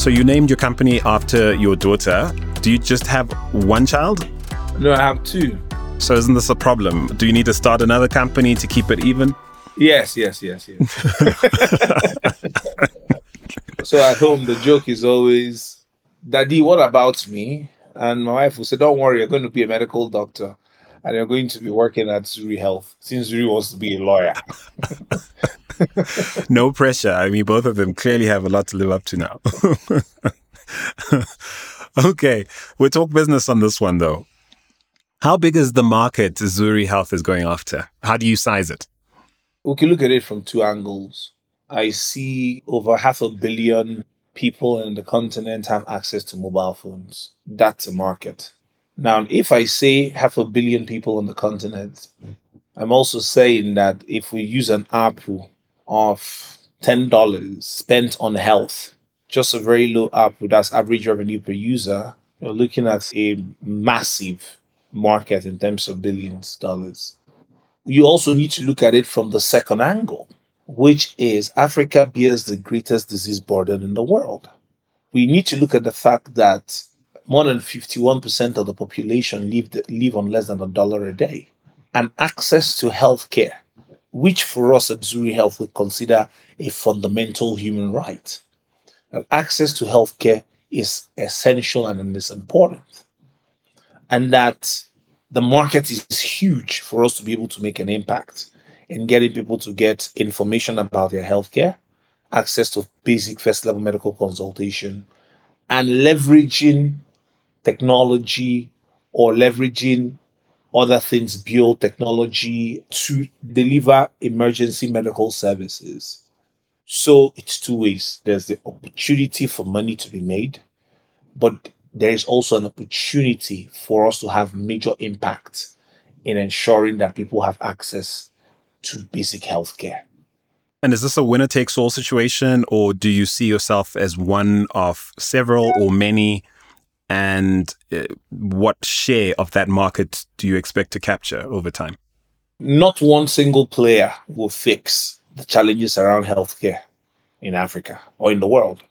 So you named your company after your daughter. Do you just have one child? No, I have two. So isn't this a problem? Do you need to start another company to keep it even? Yes, yes, yes, yes. so at home, the joke is always, Daddy, what about me? And my wife will say, Don't worry, you're going to be a medical doctor and you're going to be working at Zuri Health since Zuri wants to be a lawyer. no pressure. I mean, both of them clearly have a lot to live up to now. okay, we'll talk business on this one though. How big is the market Zuri Health is going after? How do you size it? We can look at it from two angles. I see over half a billion people in the continent have access to mobile phones. That's a market. Now, if I say half a billion people on the continent, I'm also saying that if we use an ARPU of $10 spent on health, just a very low ARPU, that's average revenue per user, you're looking at a massive market in terms of billions of dollars. You also need to look at it from the second angle, which is Africa bears the greatest disease burden in the world. We need to look at the fact that more than 51% of the population live, live on less than a dollar a day. And access to healthcare, which for us at Zuri Health we consider a fundamental human right. And access to healthcare is essential and is important and that the market is huge for us to be able to make an impact in getting people to get information about their healthcare, access to basic first level medical consultation, and leveraging technology or leveraging other things, build biotechnology to deliver emergency medical services. So it's two ways. There's the opportunity for money to be made, but there is also an opportunity for us to have major impact in ensuring that people have access to basic health care. And is this a winner takes all situation, or do you see yourself as one of several or many? And uh, what share of that market do you expect to capture over time? Not one single player will fix the challenges around healthcare in Africa or in the world.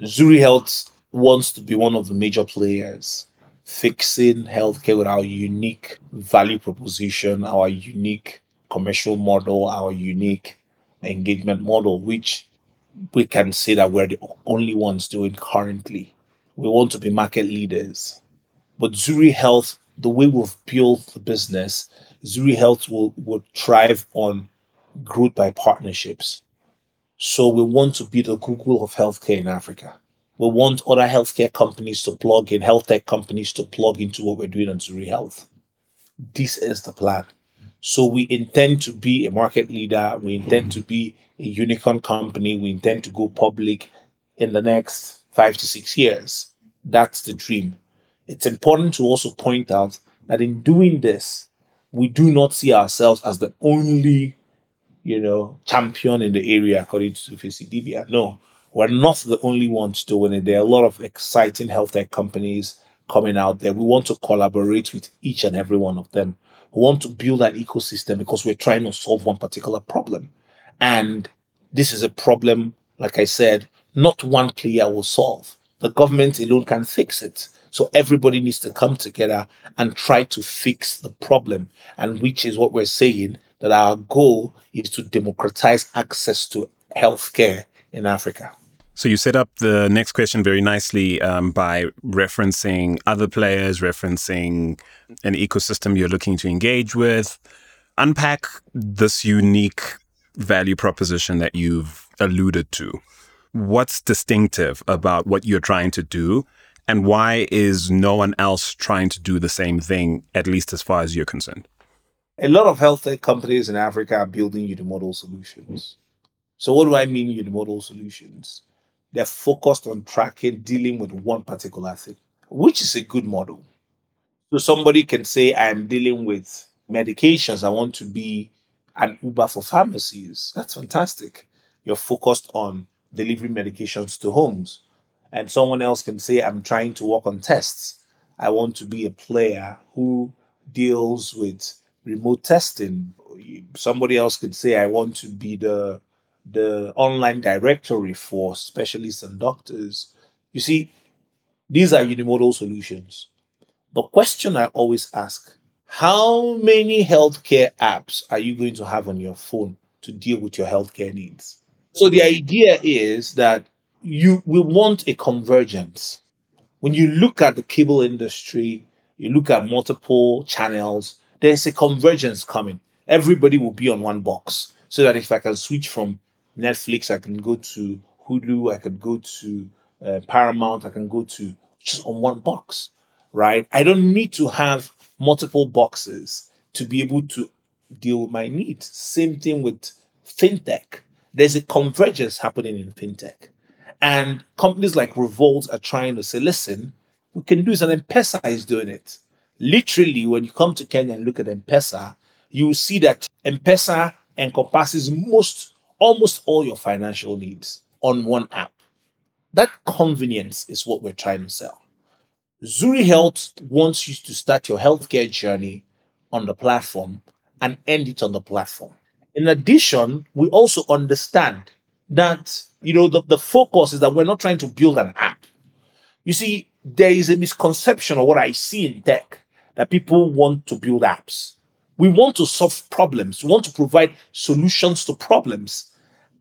Zuri Health wants to be one of the major players fixing healthcare with our unique value proposition, our unique commercial model, our unique engagement model, which we can say that we're the only ones doing currently. We want to be market leaders. But Zuri Health, the way we've built the business, Zuri Health will, will thrive on growth by partnerships. So we want to be the Google of healthcare in Africa we want other healthcare companies to plug in, health tech companies to plug into what we're doing on Zuri Health. This is the plan. So we intend to be a market leader. We intend to be a unicorn company. We intend to go public in the next five to six years. That's the dream. It's important to also point out that in doing this, we do not see ourselves as the only, you know, champion in the area according to Dibia. No, we're not the only ones doing it. There are a lot of exciting health tech companies coming out there. We want to collaborate with each and every one of them. We want to build an ecosystem because we're trying to solve one particular problem. And this is a problem, like I said, not one player will solve. The government alone can fix it. So everybody needs to come together and try to fix the problem. And which is what we're saying that our goal is to democratize access to healthcare in Africa. So you set up the next question very nicely um, by referencing other players, referencing an ecosystem you're looking to engage with. Unpack this unique value proposition that you've alluded to. What's distinctive about what you're trying to do? And why is no one else trying to do the same thing, at least as far as you're concerned? A lot of health tech companies in Africa are building unimodal solutions. So, what do I mean unimodal solutions? They're focused on tracking, dealing with one particular thing, which is a good model. So, somebody can say, I'm dealing with medications. I want to be an Uber for pharmacies. That's fantastic. You're focused on delivering medications to homes. And someone else can say, I'm trying to work on tests. I want to be a player who deals with remote testing. Somebody else could say, I want to be the the online directory for specialists and doctors. You see, these are unimodal solutions. The question I always ask how many healthcare apps are you going to have on your phone to deal with your healthcare needs? So the idea is that you will want a convergence. When you look at the cable industry, you look at multiple channels, there's a convergence coming. Everybody will be on one box. So that if I can switch from Netflix, I can go to Hulu, I can go to uh, Paramount, I can go to just on one box, right? I don't need to have multiple boxes to be able to deal with my needs. Same thing with fintech. There's a convergence happening in fintech. And companies like Revolut are trying to say, listen, we can do this, and M-Pesa is doing it. Literally, when you come to Kenya and look at M-Pesa, you will see that M-Pesa encompasses most, almost all your financial needs on one app. That convenience is what we're trying to sell. Zuri Health wants you to start your healthcare journey on the platform and end it on the platform. In addition, we also understand that you know the, the focus is that we're not trying to build an app. You see, there is a misconception of what I see in tech that people want to build apps. We want to solve problems, we want to provide solutions to problems.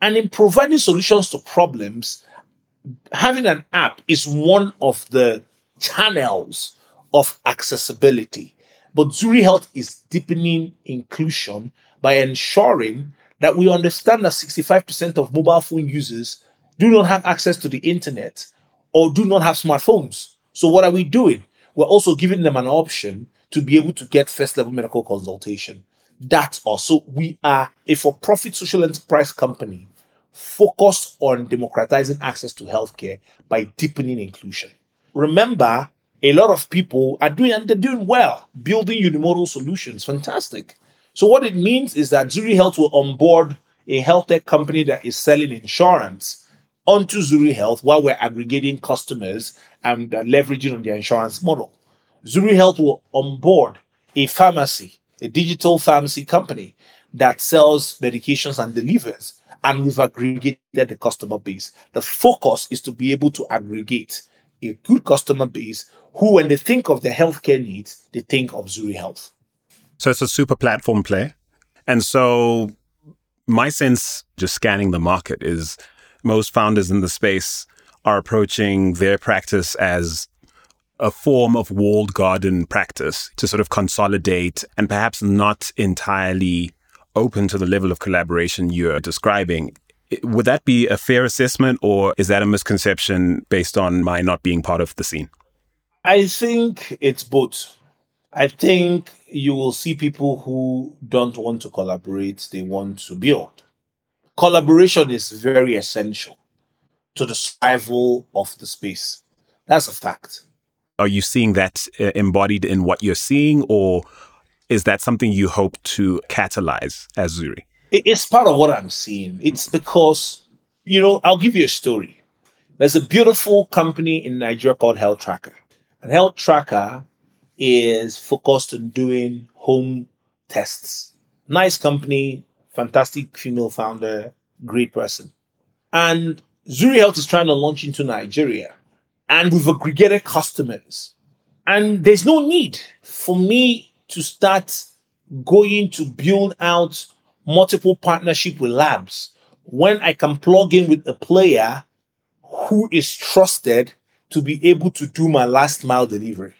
And in providing solutions to problems, having an app is one of the channels of accessibility. But Zuri Health is deepening inclusion by ensuring that we understand that 65% of mobile phone users do not have access to the internet or do not have smartphones. So, what are we doing? We're also giving them an option to be able to get first level medical consultation. That's also, we are a for profit social enterprise company focused on democratizing access to healthcare by deepening inclusion. Remember, a lot of people are doing and they're doing well, building unimodal solutions. Fantastic. So what it means is that Zuri Health will onboard a health tech company that is selling insurance onto Zuri Health while we're aggregating customers and uh, leveraging on their insurance model. Zuri Health will onboard a pharmacy, a digital pharmacy company that sells medications and delivers, and we've aggregated the customer base. The focus is to be able to aggregate a good customer base who, when they think of their healthcare needs, they think of Zuri Health. So it's a super platform play. And so my sense, just scanning the market, is most founders in the space are approaching their practice as a form of walled garden practice to sort of consolidate and perhaps not entirely open to the level of collaboration you're describing. Would that be a fair assessment, or is that a misconception based on my not being part of the scene? I think it's both. I think you will see people who don't want to collaborate, they want to build. Collaboration is very essential to the survival of the space. That's a fact. Are you seeing that uh, embodied in what you're seeing, or is that something you hope to catalyze as Zuri? It's part of what I'm seeing. It's because, you know, I'll give you a story. There's a beautiful company in Nigeria called Healthtracka. And Healthtracka is focused on doing home tests. Nice company, fantastic female founder, great person. And Zuri Health is trying to launch into Nigeria. And we've aggregated customers. And there's no need for me to start going to build out multiple partnership with labs when I can plug in with a player who is trusted to be able to do my last mile delivery.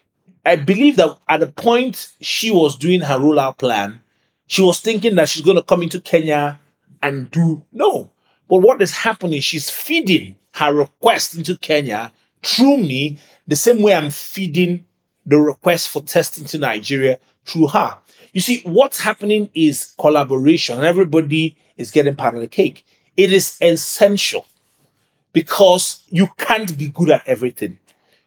I believe that at the point she was doing her rollout plan, she was thinking that she's going to come into Kenya and do no. But what is happening, she's feeding her request into Kenya through me, the same way I'm feeding the request for testing to Nigeria through her. You see, what's happening is collaboration, and everybody is getting part of the cake. It is essential because you can't be good at everything.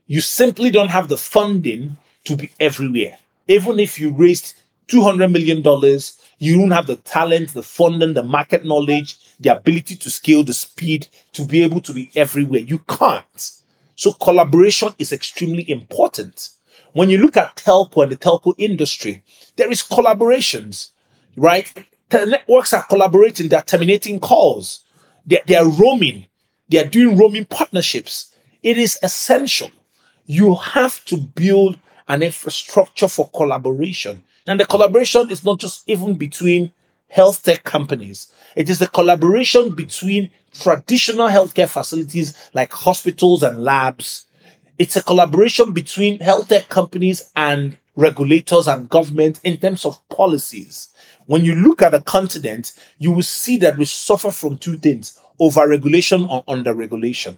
You simply don't have the funding to be everywhere. Even if you raised $200 million, you don't have the talent, the funding, the market knowledge, the ability to scale, the speed to be able to be everywhere. You can't. So collaboration is extremely important. When you look at telco and the telco industry, there is collaborations, right? The networks are collaborating, they're terminating calls, they're, they're roaming, they're doing roaming partnerships. it is essential. You have to build an infrastructure for collaboration. And the mm. collaboration is not just even between health tech companies, it is the collaboration between traditional healthcare facilities like hospitals and labs. It's a collaboration between health tech companies and regulators and government in terms of policies. When you look at the continent, you will see that we suffer from two things over regulation or under regulation.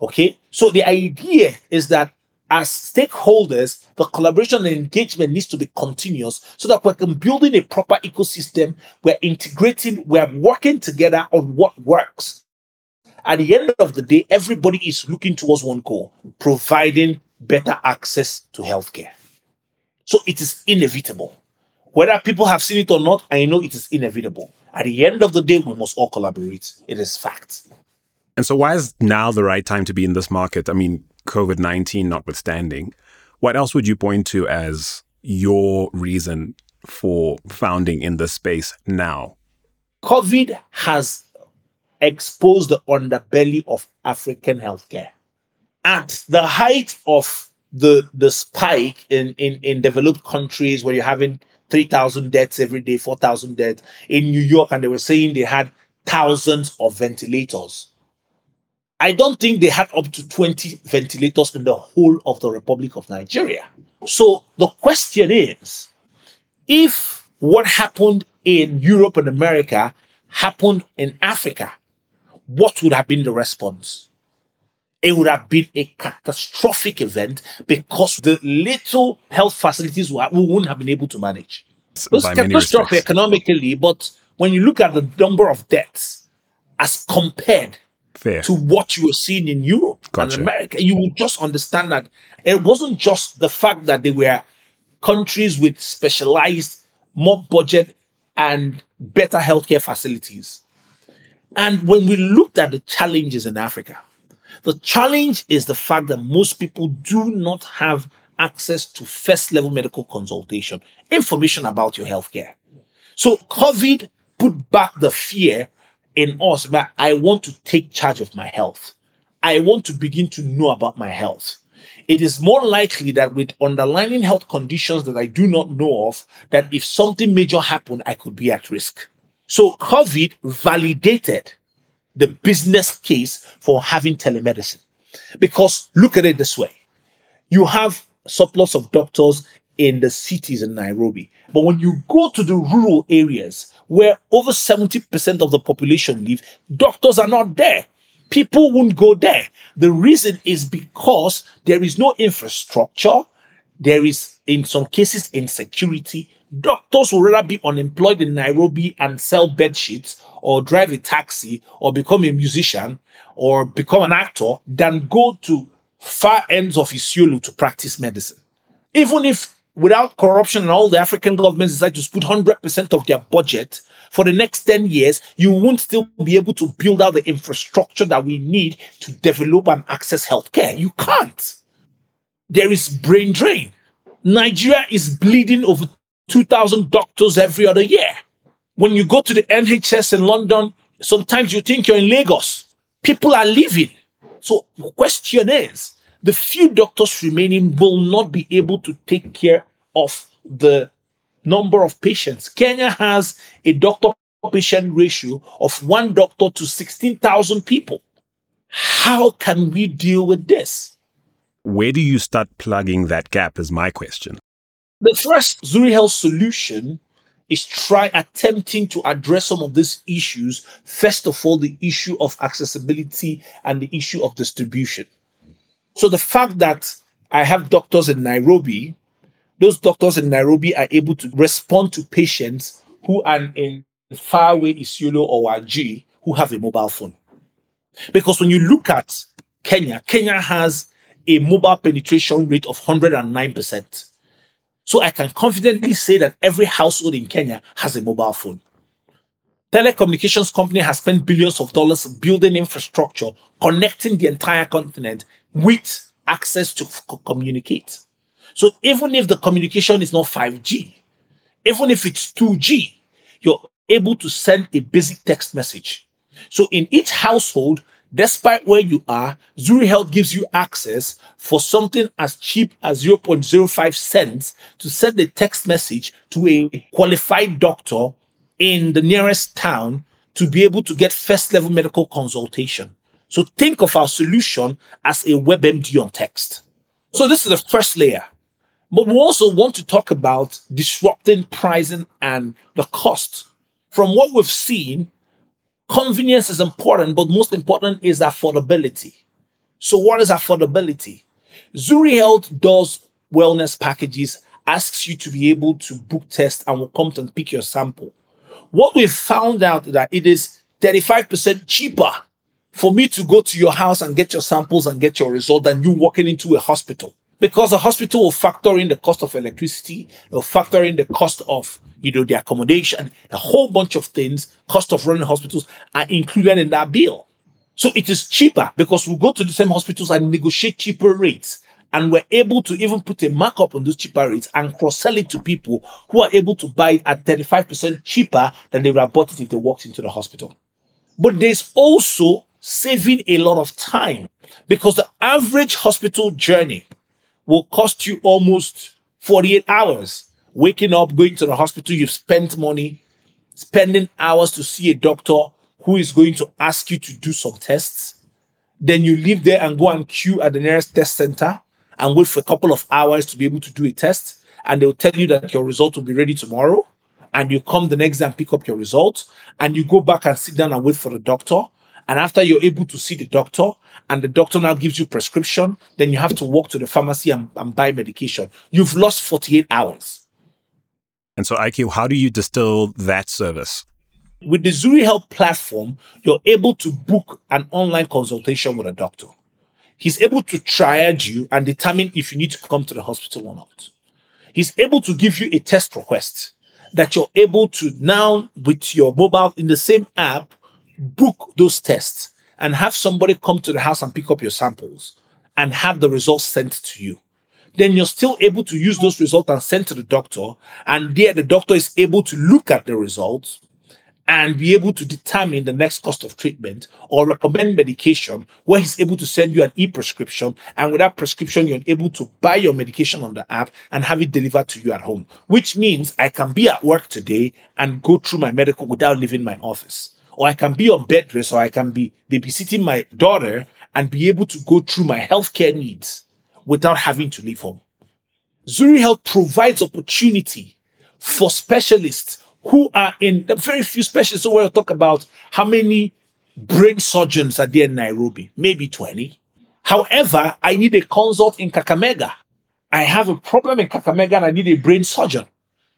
Okay, so the idea is that as stakeholders, the collaboration and engagement needs to be continuous so that we're building a proper ecosystem. We're integrating, we're working together on what works. At the end of the day, everybody is looking towards one goal providing better access to healthcare. So it is inevitable. Whether people have seen it or not, I know it is inevitable. At the end of the day, we must all collaborate. It is fact. And so, why is now the right time to be in this market? I mean, COVID 19 notwithstanding, what else would you point to as your reason for founding in this space now? COVID has exposed the underbelly of African healthcare. At the height of the the spike in, in, in developed countries where you're having 3,000 deaths every day, 4,000 deaths in New York, and they were saying they had thousands of ventilators. I don't think they had up to 20 ventilators in the whole of the Republic of Nigeria. So the question is if what happened in Europe and America happened in Africa, what would have been the response? It would have been a catastrophic event because the little health facilities we wouldn't have been able to manage. It was catastrophic economically, but when you look at the number of deaths as compared Fair. to what you were seeing in Europe gotcha. and America, you will just understand that it wasn't just the fact that they were countries with specialized, more budget, and better healthcare facilities. And when we looked at the challenges in Africa, the challenge is the fact that most people do not have access to first level medical consultation, information about your healthcare. So COVID put back the fear in us that I want to take charge of my health. I want to begin to know about my health. It is more likely that with underlying health conditions that I do not know of, that if something major happened, I could be at risk. So COVID validated the business case for having telemedicine. Because look at it this way you have surplus of doctors in the cities in Nairobi. But when you go to the rural areas where over 70% of the population live, doctors are not there. People won't go there. The reason is because there is no infrastructure. There is, in some cases, insecurity. Doctors will rather be unemployed in Nairobi and sell bed sheets or drive a taxi or become a musician or become an actor than go to far ends of Isiolo to practice medicine. Even if without corruption and all the African governments decide to put 100% of their budget for the next 10 years, you won't still be able to build out the infrastructure that we need to develop and access healthcare. You can't. There is brain drain. Nigeria is bleeding over 2,000 doctors every other year. When you go to the NHS in London, sometimes you think you're in Lagos. People are leaving. So the question is, the few doctors remaining will not be able to take care of the number of patients. Kenya has a doctor patient ratio of one doctor to 16,000 people. How can we deal with this? Where do you start plugging that gap? Is my question. The first Zuri Health solution is try attempting to address some of these issues. First of all, the issue of accessibility and the issue of distribution. So the fact that I have doctors in Nairobi, those doctors in Nairobi are able to respond to patients who are in faraway Isiolo or Wajir who have a mobile phone. Because when you look at Kenya, Kenya has a mobile penetration rate of 109%. So I can confidently say that every household in Kenya has a mobile phone. Telecommunications company has spent billions of dollars building infrastructure, connecting the entire continent with access to communicate. So even if the communication is not 5G, even if it's 2G, you're able to send a basic text message. So in each household, Despite where you are, Zuri Health gives you access for something as cheap as 0.05 cents to send a text message to a qualified doctor in the nearest town to be able to get first level medical consultation. So think of our solution as a WebMD on text. So this is the first layer. But we also want to talk about disrupting pricing and the cost. From what we've seen, convenience is important, but most important is affordability. So, what is affordability? Zuri Health does wellness packages, asks you to be able to book tests and will come and pick your sample. What we found out that it is 35% cheaper for me to go to your house and get your samples and get your result than you walking into a hospital. Because a hospital will factor in the cost of electricity, they'll factor in the cost of you know, the accommodation, a whole bunch of things, cost of running hospitals are included in that bill. So it is cheaper because we go to the same hospitals and negotiate cheaper rates. And we're able to even put a markup on those cheaper rates and cross sell it to people who are able to buy it at 35% cheaper than they would have bought it if they walked into the hospital. But there's also saving a lot of time because the average hospital journey will cost you almost 48 hours waking up, going to the hospital, you've spent money, spending hours to see a doctor who is going to ask you to do some tests. Then you leave there and go and queue at the nearest test center and wait for a couple of hours to be able to do a test. And they'll tell you that your result will be ready tomorrow. And you come the next day and pick up your results. And you go back and sit down and wait for the doctor. And after you're able to see the doctor, and the doctor now gives you prescription, then you have to walk to the pharmacy and, and buy medication. You've lost 48 hours. And so, IK, how do you distill that service? With the Zuri Health platform, you're able to book an online consultation with a doctor. He's able to triage you and determine if you need to come to the hospital or not. He's able to give you a test request that you're able to now, with your mobile in the same app, book those tests and have somebody come to the house and pick up your samples and have the results sent to you. Then you're still able to use those results and send to the doctor. And there, the doctor is able to look at the results and be able to determine the next cost of treatment or recommend medication where he's able to send you an e-prescription. And with that prescription you're able to buy your medication on the app and have it delivered to you at home which means i can be at work today and go through my medical without leaving my office or i can be on bed rest or i can be babysitting my daughter and be able to go through my healthcare needs without having to leave home. Zuri Health provides opportunity for specialists who are in the very few specialists. So we'll talk about how many brain surgeons are there in Nairobi, maybe 20. However, I need a consult in Kakamega. I have a problem in Kakamega and I need a brain surgeon.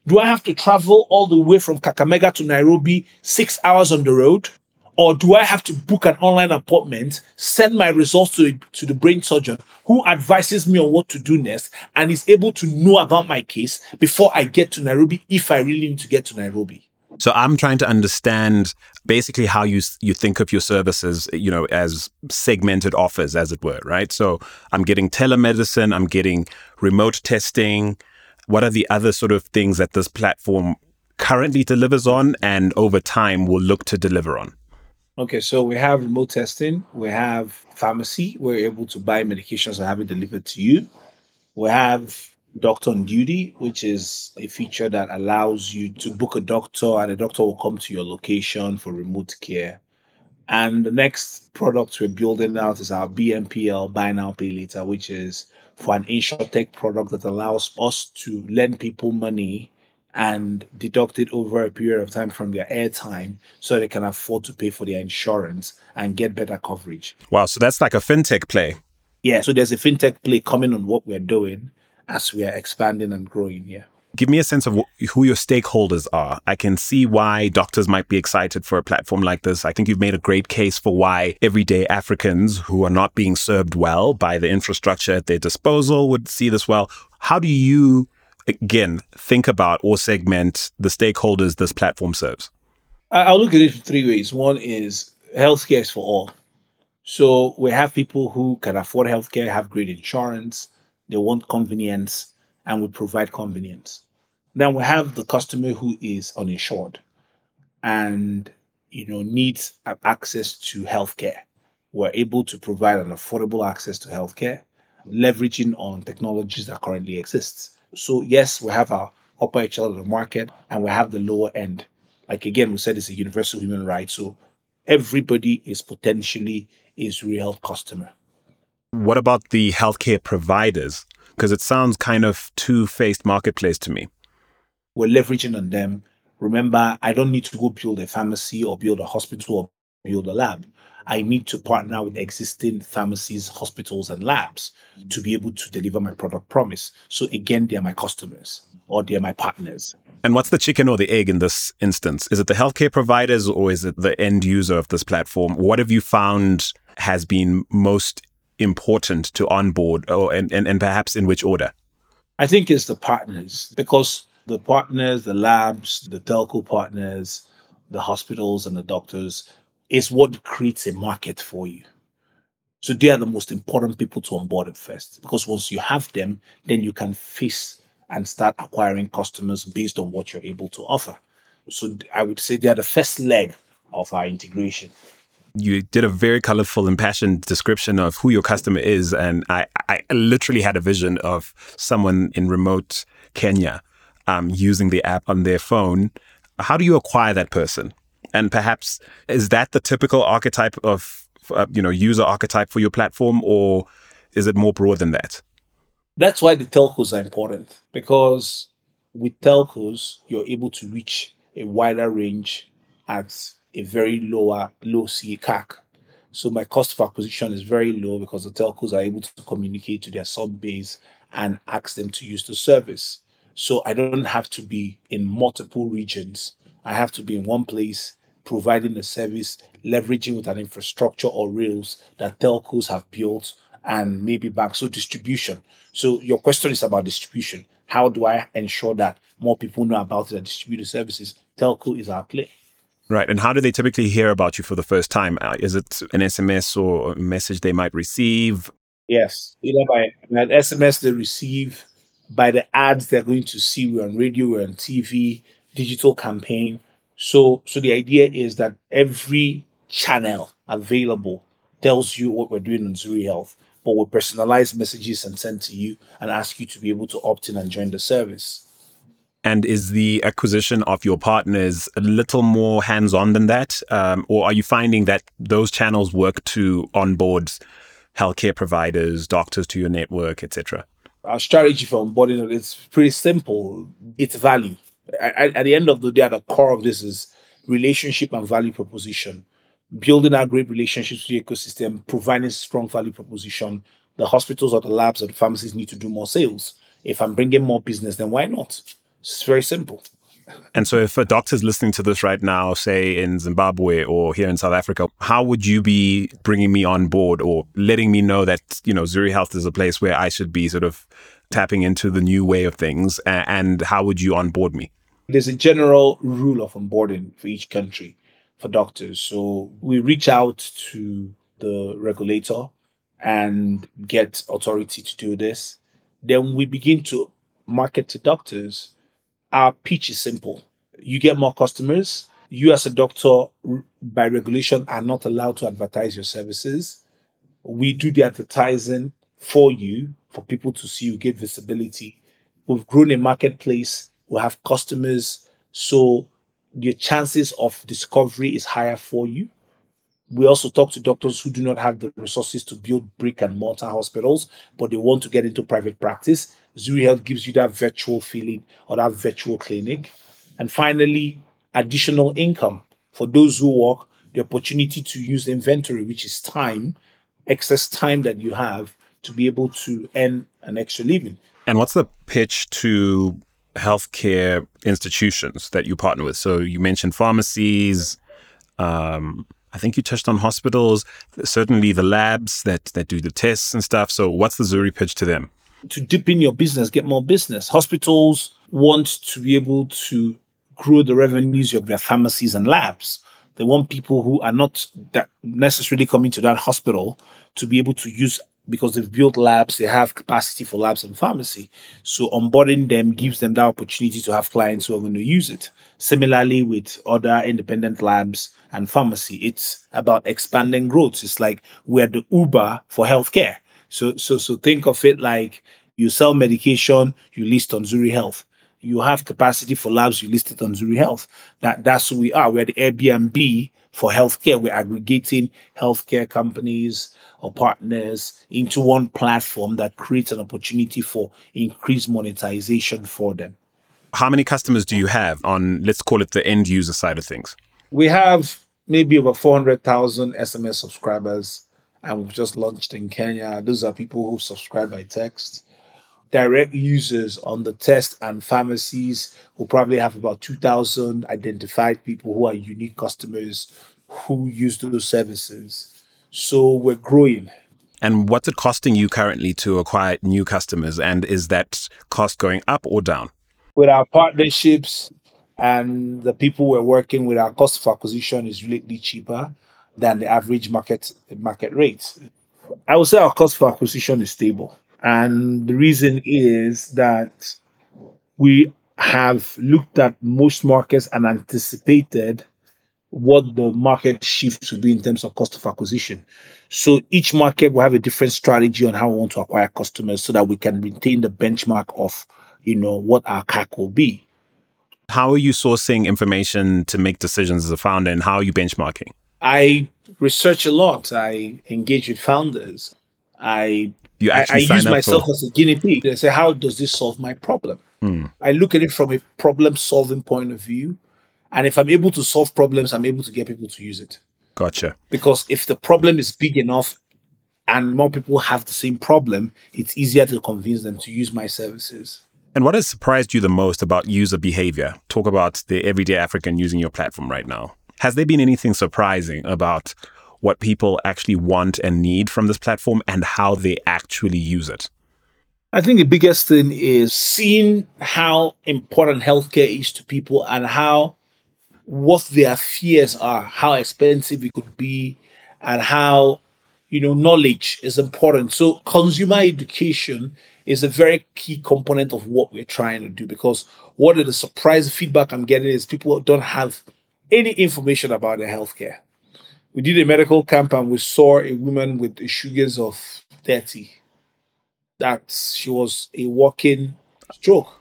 Do I have to travel all the way from Kakamega to Nairobi, six hours on the road? Or do I have to book an online appointment, send my results to, to the brain surgeon who advises me on what to do next and is able to know about my case before I get to Nairobi if I really need to get to Nairobi? So I'm trying to understand basically how you you think of your services, you know, as segmented offers, as it were, right? So I'm getting telemedicine, I'm getting remote testing. What are the other sort of things that this platform currently delivers on and over time will look to deliver on? Okay, so we have remote testing, we have pharmacy, we're able to buy medications and have it delivered to you. We have doctor on duty, which is a feature that allows you to book a doctor and a doctor will come to your location for remote care. And the next product we're building out is our BNPL, Buy Now Pay Later, which is for an insurtech product that allows us to lend people money and deduct it over a period of time from their airtime so they can afford to pay for their insurance and get better coverage. Wow, so that's like a fintech play. Yeah, so there's a fintech play coming on what we're doing as we are expanding and growing here. Give me a sense of who your stakeholders are. I can see why doctors might be excited for a platform like this. I think you've made a great case for why everyday Africans who are not being served well by the infrastructure at their disposal would see this well. How do you again think about or segment the stakeholders this platform serves? I'll look at it three ways. One is healthcare is for all. So we have people who can afford healthcare, have great insurance, they want convenience, and we provide convenience. Then we have the customer who is uninsured and you know needs access to healthcare. we're able to provide an affordable access to healthcare, leveraging on technologies that currently exist. So yes, we have our upper echelon of the market and we have the lower end. Like again, we said it's a universal human right. So everybody is potentially Health customer. What about the healthcare providers? Because it sounds kind of two-faced marketplace to me. We're leveraging on them. Remember, I don't need to go build a pharmacy or build a hospital or build a lab. I need to partner with existing pharmacies, hospitals, and labs to be able to deliver my product promise. So again, they're my customers or they're my partners. And what's the chicken or the egg in this instance? Is it the healthcare providers or is it the end user of this platform? What have you found has been most important to onboard or and, and, and perhaps in which order? I think it's the partners because the partners, the labs, the telco partners, the hospitals and the doctors is what creates a market for you. So they are the most important people to onboard at first because once you have them, then you can face and start acquiring customers based on what you're able to offer. So I would say they are the first leg of our integration. You did a very colorful, impassioned description of who your customer is. And I, I literally had a vision of someone in remote Kenya um, using the app on their phone. How do you acquire that person? And perhaps is that the typical archetype of uh, you know user archetype for your platform, or is it more broad than that? That's why the telcos are important because with telcos you're able to reach a wider range at a very lower low CAC. So my cost of acquisition is very low because the telcos are able to communicate to their sub base and ask them to use the service. So I don't have to be in multiple regions. I have to be in one place providing a service, leveraging with an infrastructure or rails that telcos have built and maybe back. So distribution. So your question is about distribution. How do I ensure that more people know about the distributed services? Telco is our play. Right. And how do they typically hear about you for the first time? Uh, is it an SMS or a message they might receive? Yes. Either by an SMS they receive, by the ads they're going to see. We're on radio, we're on TV, digital campaign. So, so the idea is that every channel available tells you what we're doing on Zuri Health, but we personalize messages and send to you and ask you to be able to opt in and join the service. And is the acquisition of your partners a little more hands on than that? Um, or are you finding that those channels work to onboard healthcare providers, doctors to your network, etc.? Our strategy for onboarding is pretty simple. It's value at, at the end of the day, at the core of this is relationship and value proposition. Building our great relationships with the ecosystem, providing strong value proposition. The hospitals or the labs or the pharmacies need to do more sales. If I'm bringing more business, then why not? It's very simple. And so, if a doctor's listening to this right now, say in Zimbabwe or here in South Africa, how would you be bringing me on board or letting me know that you know Zuri Health is a place where I should be sort of tapping into the new way of things? And how would you onboard me? There's a general rule of onboarding for each country for doctors. So we reach out to the regulator and get authority to do this. Then we begin to market to doctors. Our pitch is simple. You get more customers. You, as a doctor, by regulation, are not allowed to advertise your services. We do the advertising for you, for people to see you, get visibility. We've grown a marketplace we have customers. So your chances of discovery is higher for you. We also talk to doctors who do not have the resources to build brick and mortar hospitals, but they want to get into private practice. Zuri Health gives you that virtual feeling or that virtual clinic. And finally, additional income for those who work, the opportunity to use inventory, which is time, excess time that you have to be able to earn an extra living. And what's the pitch to healthcare institutions that you partner with. So you mentioned pharmacies. Um, I think you touched on hospitals. Certainly the labs that that do the tests and stuff. So what's the Zuri pitch to them? To dip in your business, get more business. Hospitals want to be able to grow the revenues of their pharmacies and labs. They want people who are not that necessarily coming to that hospital to be able to use because they've built labs, they have capacity for labs and pharmacy. So onboarding them gives them that opportunity to have clients who are going to use it. Similarly, with other independent labs and pharmacy, it's about expanding growth. It's like we're the Uber for healthcare. So, so, so think of it like you sell medication, you list on Zuri Health. You have capacity for labs, you list it on Zuri Health. That that's who we are. We're the Airbnb for healthcare. We're aggregating healthcare companies or partners into one platform that creates an opportunity for increased monetization for them. How many customers do you have on, let's call it the end user side of things? We have maybe over 400,000 SMS subscribers, and we've just launched in Kenya. Those are people who subscribe by text. Direct users on the test and pharmacies will probably have about 2,000 identified people who are unique customers who use those services. So we're growing. And what's it costing you currently to acquire new customers? And is that cost going up or down? with our partnerships and the people we're working with, our cost of acquisition is really cheaper than the average market market rate. I would say our cost for acquisition is stable. And the reason is that we have looked at most markets and anticipated what the market shifts will be in terms of cost of acquisition. So each market will have a different strategy on how we want to acquire customers so that we can maintain the benchmark of you know, what our CAC will be. How are you sourcing information to make decisions as a founder and how are you benchmarking? I research a lot. I engage with founders. I you actually I, I use myself for... as a guinea pig. I say, how does this solve my problem? Hmm. I look at it from a problem solving point of view. And if I'm able to solve problems, I'm able to get people to use it. Gotcha. Because if the problem is big enough and more people have the same problem, it's easier to convince them to use my services. And what has surprised you the most about user behavior? Talk about the everyday African using your platform right now. Has there been anything surprising about what people actually want and need from this platform and how they actually use it? I think the biggest thing is seeing how important healthcare is to people and how what their fears are, how expensive it could be, and how you know knowledge is important. So consumer education is a very key component of what we're trying to do because what are the surprise feedback I'm getting is people don't have any information about their healthcare. We did a medical camp and we saw a woman with the sugars of 30 that she was a walking stroke.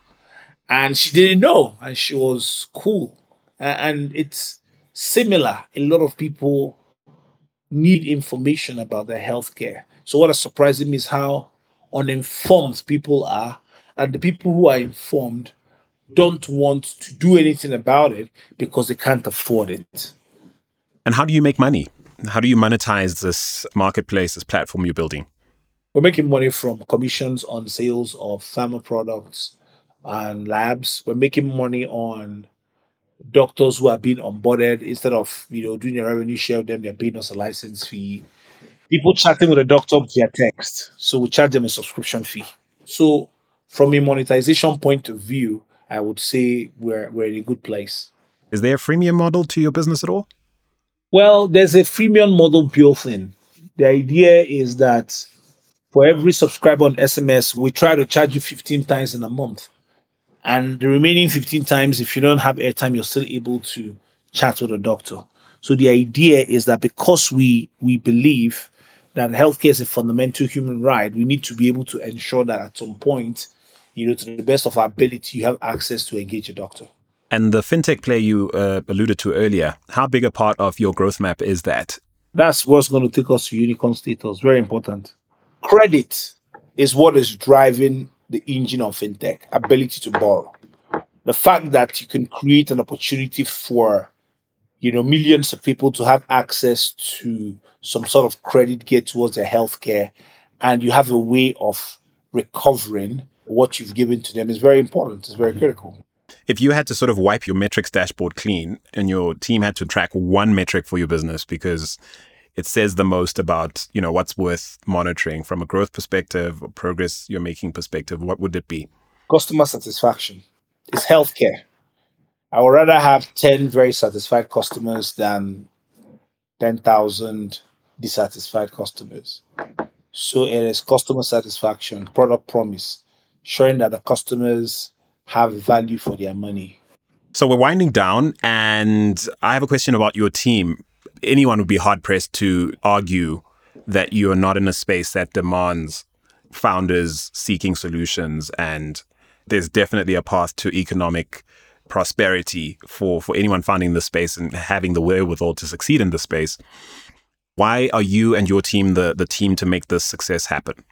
And she didn't know and she was cool. And it's similar. A lot of people need information about their healthcare. So what is surprising me is how uninformed people are, and the people who are informed don't want to do anything about it because they can't afford it. And how do you make money? How do you monetize this marketplace, this platform you're building? We're making money from commissions on sales of pharma products and labs. We're making money on doctors who are being onboarded instead of you know doing a revenue share with them, they're paying us a license fee people chatting with a doctor via text. So we charge them a subscription fee. So from a monetization point of view, I would say we're we're in a good place. Is there a freemium model to your business at all? Well, there's a freemium model built in. The idea is that for every subscriber on SMS, we try to charge you 15 times in a month. And the remaining 15 times, if you don't have airtime, you're still able to chat with a doctor. So the idea is that because we we believe that healthcare is a fundamental human right, we need to be able to ensure that at some point, you know, to the best of our ability, you have access to engage a doctor. And the fintech play you uh, alluded to earlier, how big a part of your growth map is that? That's what's going to take us to unicorn status. Very important. Credit is what is driving the engine of fintech, ability to borrow. The fact that you can create an opportunity for, you know, millions of people to have access to some sort of credit geared towards their healthcare, and you have a way of recovering what you've given to them is very important. It's very mm-hmm. critical. If you had to sort of wipe your metrics dashboard clean and your team had to track one metric for your business because it says the most about, you know, what's worth monitoring from a growth perspective or progress you're making perspective, what would it be? Customer satisfaction. It's healthcare. I would rather have 10 very satisfied customers than 10,000 dissatisfied customers. So it is customer satisfaction, product promise, showing that the customers have value for their money. So we're winding down, and I have a question about your team. Anyone would be hard pressed to argue that you are not in a space that demands founders seeking solutions and there's definitely a path to economic prosperity for, for anyone founding the space and having the wherewithal to succeed in the space. Why are you and your team the, the team to make this success happen?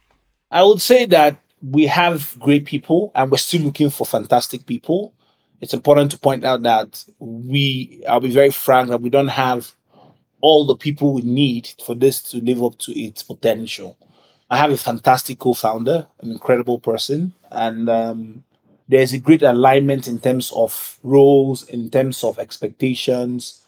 I would say that we have great people and we're still looking for fantastic people. It's important to point out that we, I'll be very frank, that we don't have all the people we need for this to live up to its potential. I have a fantastic co-founder, an incredible person, and um, there's a great alignment in terms of roles, in terms of expectations,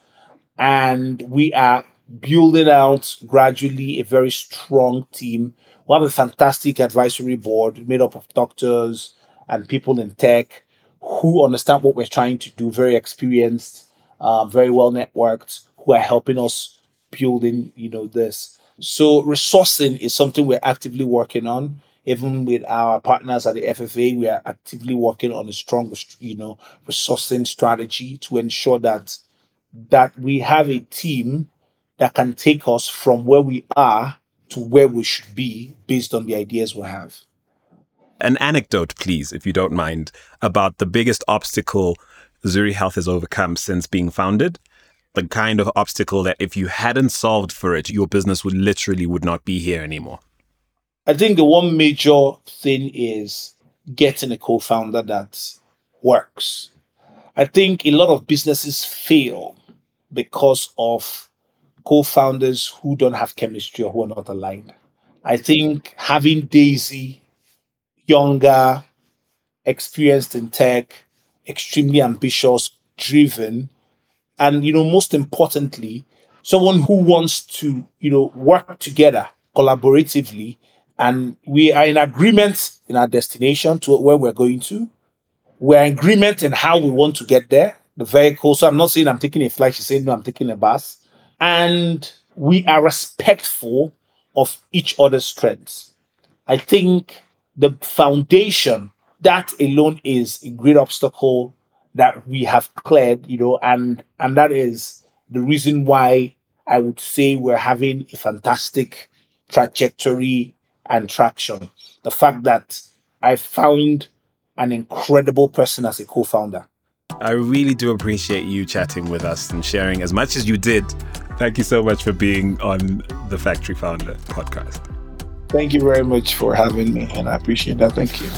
and we are building out gradually a very strong team. We have a fantastic advisory board made up of doctors and people in tech who understand what we're trying to do, very experienced, uh, very well networked, who are helping us building, you know, this. So resourcing is something we're actively working on. Even with our partners at the FFA, we are actively working on a strong, you know, resourcing strategy to ensure that that we have a team that can take us from where we are to where we should be based on the ideas we have. An anecdote, please, if you don't mind, about the biggest obstacle Zuri Health has overcome since being founded the kind of obstacle that if you hadn't solved for it, your business would literally would not be here anymore? I think the one major thing is getting a co-founder that works. I think a lot of businesses fail because of co-founders who don't have chemistry or who are not aligned. I think having Daisy, younger, experienced in tech, extremely ambitious, driven, and you know most importantly someone who wants to you know work together collaboratively and we are in agreement in our destination to where we're going to. We're in agreement in how we want to get there the vehicle. So i'm not saying i'm taking a flight she's saying no i'm taking a bus and we are respectful of each other's strengths i think the foundation that alone is a great obstacle that we have cleared, you know, and and that is the reason why I would say we're having a fantastic trajectory and traction. The fact that I found an incredible person as a co-founder. I really do appreciate you chatting with us and sharing as much as you did. Thank you so much for being on the Factory Founder podcast. Thank you very much for having me, and I appreciate that. Thank you.